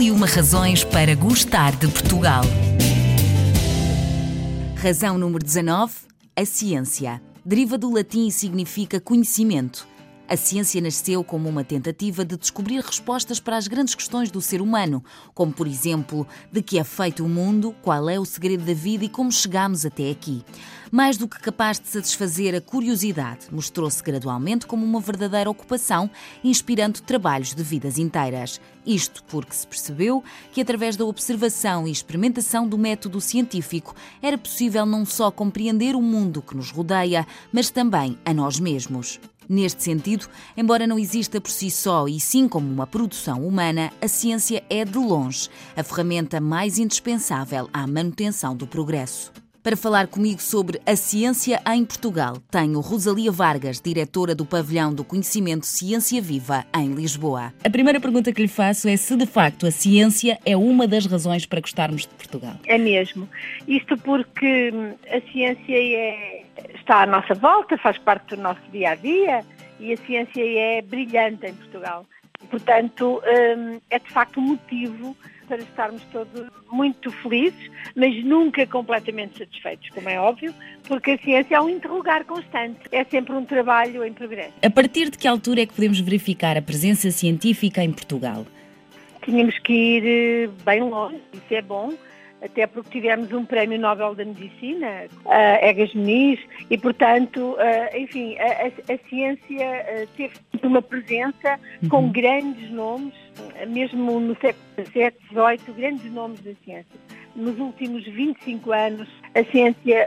E uma razões para gostar de Portugal. Razão número 19. A ciência. Deriva do latim e significa conhecimento. A ciência nasceu como uma tentativa de descobrir respostas para as grandes questões do ser humano, como, por exemplo, de que é feito o mundo, qual é o segredo da vida e como chegamos até aqui. Mais do que capaz de satisfazer a curiosidade, mostrou-se gradualmente como uma verdadeira ocupação, inspirando trabalhos de vidas inteiras. Isto porque se percebeu que, através da observação e experimentação do método científico, era possível não só compreender o mundo que nos rodeia, mas também a nós mesmos. Neste sentido, embora não exista por si só e sim como uma produção humana, a ciência é, de longe, a ferramenta mais indispensável à manutenção do progresso. Para falar comigo sobre a ciência em Portugal, tenho Rosalia Vargas, diretora do Pavilhão do Conhecimento Ciência Viva, em Lisboa. A primeira pergunta que lhe faço é se de facto a ciência é uma das razões para gostarmos de Portugal. É mesmo. Isto porque hum, a ciência é, está à nossa volta, faz parte do nosso dia a dia e a ciência é brilhante em Portugal. Portanto, hum, é de facto um motivo para estarmos todos muito felizes, mas nunca completamente satisfeitos, como é óbvio, porque a ciência é um interrogar constante, é sempre um trabalho em progresso. A partir de que altura é que podemos verificar a presença científica em Portugal? Tínhamos que ir eh, bem longe, isso é bom, até porque tivemos um prémio Nobel da Medicina, uh, Egas Muniz, e portanto, uh, enfim, a, a, a ciência uh, teve uma presença uhum. com grandes nomes, mesmo no século XVII, XVIII, grandes nomes da ciência. Nos últimos 25 anos, a ciência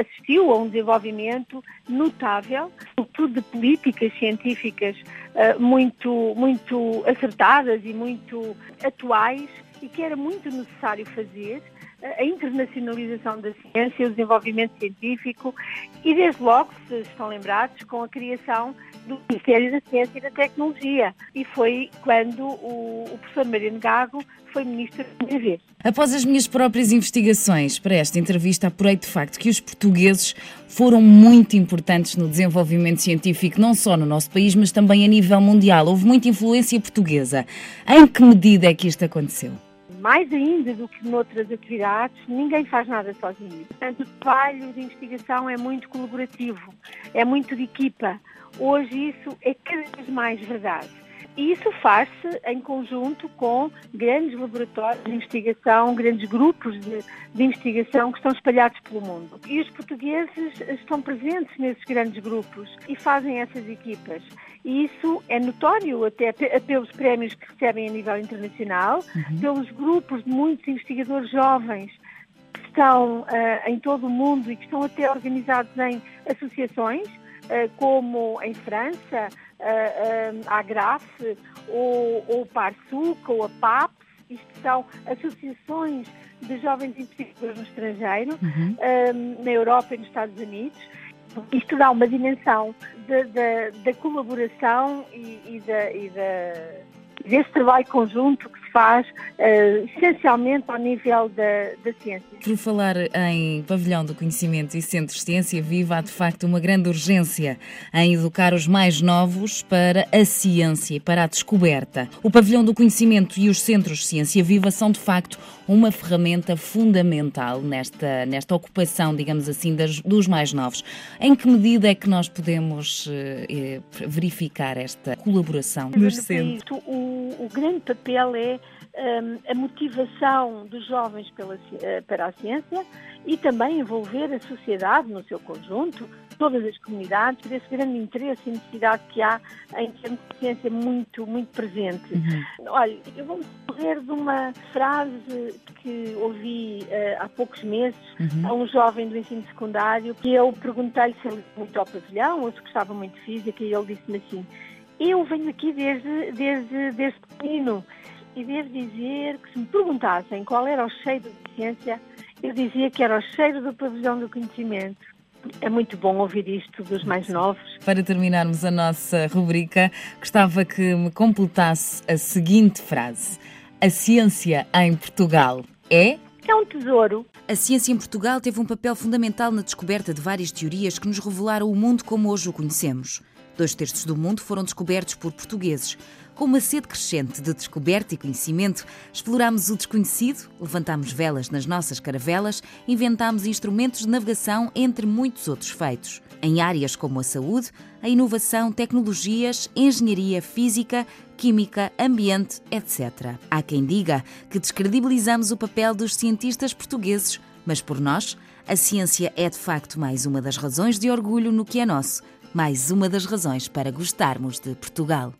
assistiu a um desenvolvimento notável, sobretudo de políticas científicas muito, muito acertadas e muito atuais, e que era muito necessário fazer a internacionalização da ciência, o desenvolvimento científico e, desde logo, se estão lembrados, com a criação do Ministério da Ciência e da Tecnologia. E foi quando o, o professor Mariano Gago foi ministro da primeira vez. Após as minhas próprias investigações para esta entrevista, apurei de facto que os portugueses foram muito importantes no desenvolvimento científico, não só no nosso país, mas também a nível mundial. Houve muita influência portuguesa. Em que medida é que isto aconteceu? Mais ainda do que noutras atividades, ninguém faz nada sozinho. Portanto, o trabalho de investigação é muito colaborativo, é muito de equipa. Hoje isso é cada vez mais verdade. E isso faz-se em conjunto com grandes laboratórios de investigação, grandes grupos de, de, investigação que estão espalhados pelo mundo. E os portugueses estão presentes nesses grandes grupos e fazem essas equipas. E isso é notório até pelos prémios que recebem a nível internacional, uhum. pelos grupos de muitos investigadores jovens que estão uh, em todo o mundo e que estão até organizados em associações, uh, como em França, a Agraf, ou, ou o PARSUC, ou a PAPS, isto são associações de jovens investigadores no estrangeiro, uhum. na Europa e nos Estados Unidos, isto dá uma dimensão da colaboração e, e, da, e da, desse trabalho conjunto que se faz uh, essencialmente ao nível da, da ciência. Por falar em pavilhão do conhecimento e centro de ciência viva, há de facto uma grande urgência em educar os mais novos para a ciência e para a descoberta. O pavilhão do conhecimento e os centros de ciência viva são de facto uma ferramenta fundamental nesta, nesta ocupação, digamos assim, das, dos mais novos. Em que medida é que nós podemos eh, verificar esta colaboração centros? O, o grande papel é a motivação dos jovens pela, eh, para a ciência e também envolver a sociedade no seu conjunto, todas as comunidades, por esse grande interesse e necessidade que há em termos de ciência muito, muito presente. Uhum. Olha, eu vou-me correr de uma frase que ouvi uh, há poucos meses uhum. a um jovem do ensino secundário, que eu perguntei se ele muito ao pavilhão ou se gostava muito de física e ele disse-me assim, eu venho aqui desde, desde, desde pequeno e devo dizer que se me perguntassem qual era o cheiro de ciência, eu dizia que era o cheiro do pavilhão do conhecimento. É muito bom ouvir isto dos mais novos. Para terminarmos a nossa rubrica, gostava que me completasse a seguinte frase: A ciência em Portugal é. É um tesouro. A ciência em Portugal teve um papel fundamental na descoberta de várias teorias que nos revelaram o mundo como hoje o conhecemos. Dois terços do mundo foram descobertos por portugueses. Com uma sede crescente de descoberta e conhecimento, exploramos o desconhecido, levantamos velas nas nossas caravelas, inventamos instrumentos de navegação, entre muitos outros feitos. Em áreas como a saúde, a inovação, tecnologias, engenharia física, química, ambiente, etc. Há quem diga que descredibilizamos o papel dos cientistas portugueses, mas por nós, a ciência é de facto mais uma das razões de orgulho no que é nosso, mais uma das razões para gostarmos de Portugal.